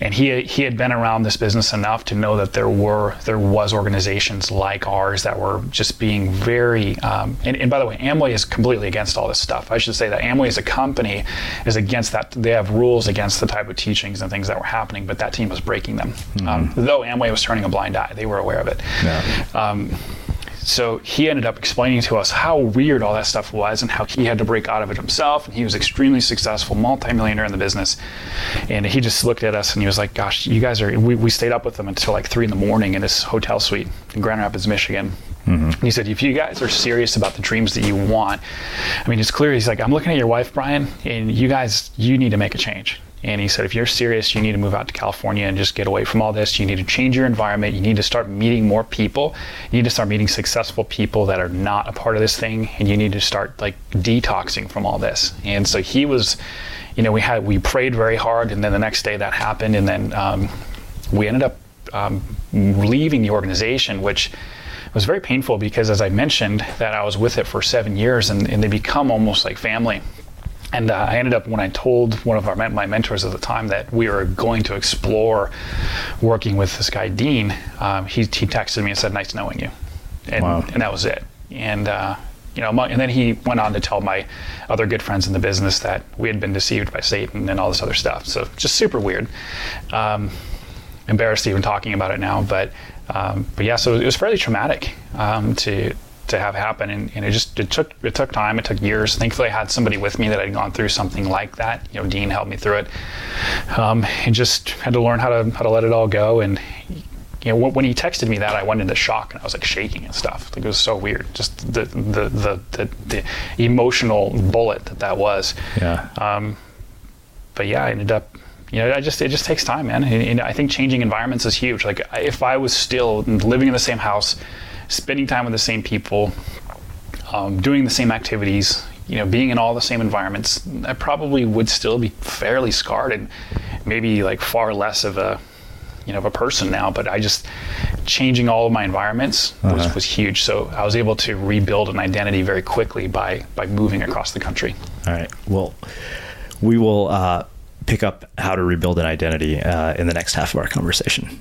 and he he had been around this business enough to know that there were there was organizations like ours that were just being very um, and, and, by the way Amway is completely against all this stuff I should say that Amway as a company is against that they have rules against the type of teachings and things that were happening but that team was breaking them mm-hmm. um, though Amway was turning a blind eye they were aware of it yeah. um, so he ended up explaining to us how weird all that stuff was and how he had to break out of it himself. And he was extremely successful, multimillionaire in the business. And he just looked at us and he was like, Gosh, you guys are, we, we stayed up with him until like three in the morning in this hotel suite in Grand Rapids, Michigan. Mm-hmm. He said, if you guys are serious about the dreams that you want, I mean, it's clear. He's like, I'm looking at your wife, Brian, and you guys, you need to make a change. And he said, if you're serious, you need to move out to California and just get away from all this. You need to change your environment. You need to start meeting more people. You need to start meeting successful people that are not a part of this thing. And you need to start like detoxing from all this. And so he was, you know, we had, we prayed very hard. And then the next day that happened. And then um, we ended up um, leaving the organization, which was very painful because as I mentioned that I was with it for seven years and, and they become almost like family and uh, I ended up when I told one of our my mentors at the time that we were going to explore working with this guy Dean. Um, he he texted me and said, "Nice knowing you," and wow. and that was it. And uh, you know, and then he went on to tell my other good friends in the business that we had been deceived by Satan and all this other stuff. So just super weird. Um, embarrassed even talking about it now, but um, but yeah, so it was fairly traumatic um, to to have happen. And, and, it just it took it took time. It took years. Thankfully i had somebody with me that had gone through something like that. You know dean helped me through it. Um, and just had to learn how to how to let it all go. And you know when he texted me that i went into shock and i was like shaking and stuff. Like it was so weird. Just the the the, the, the emotional bullet that that was. Yeah. Um, but yeah i ended up you know, I just it just takes time, man. And, and I think changing environments is huge. Like if I was still living in the same house, spending time with the same people, um, doing the same activities, you know, being in all the same environments, I probably would still be fairly scarred and maybe like far less of a, you know, of a person now. But I just changing all of my environments was, uh-huh. was huge. So I was able to rebuild an identity very quickly by by moving across the country. All right. Well, we will uh, pick up how to rebuild an identity uh, in the next half of our conversation.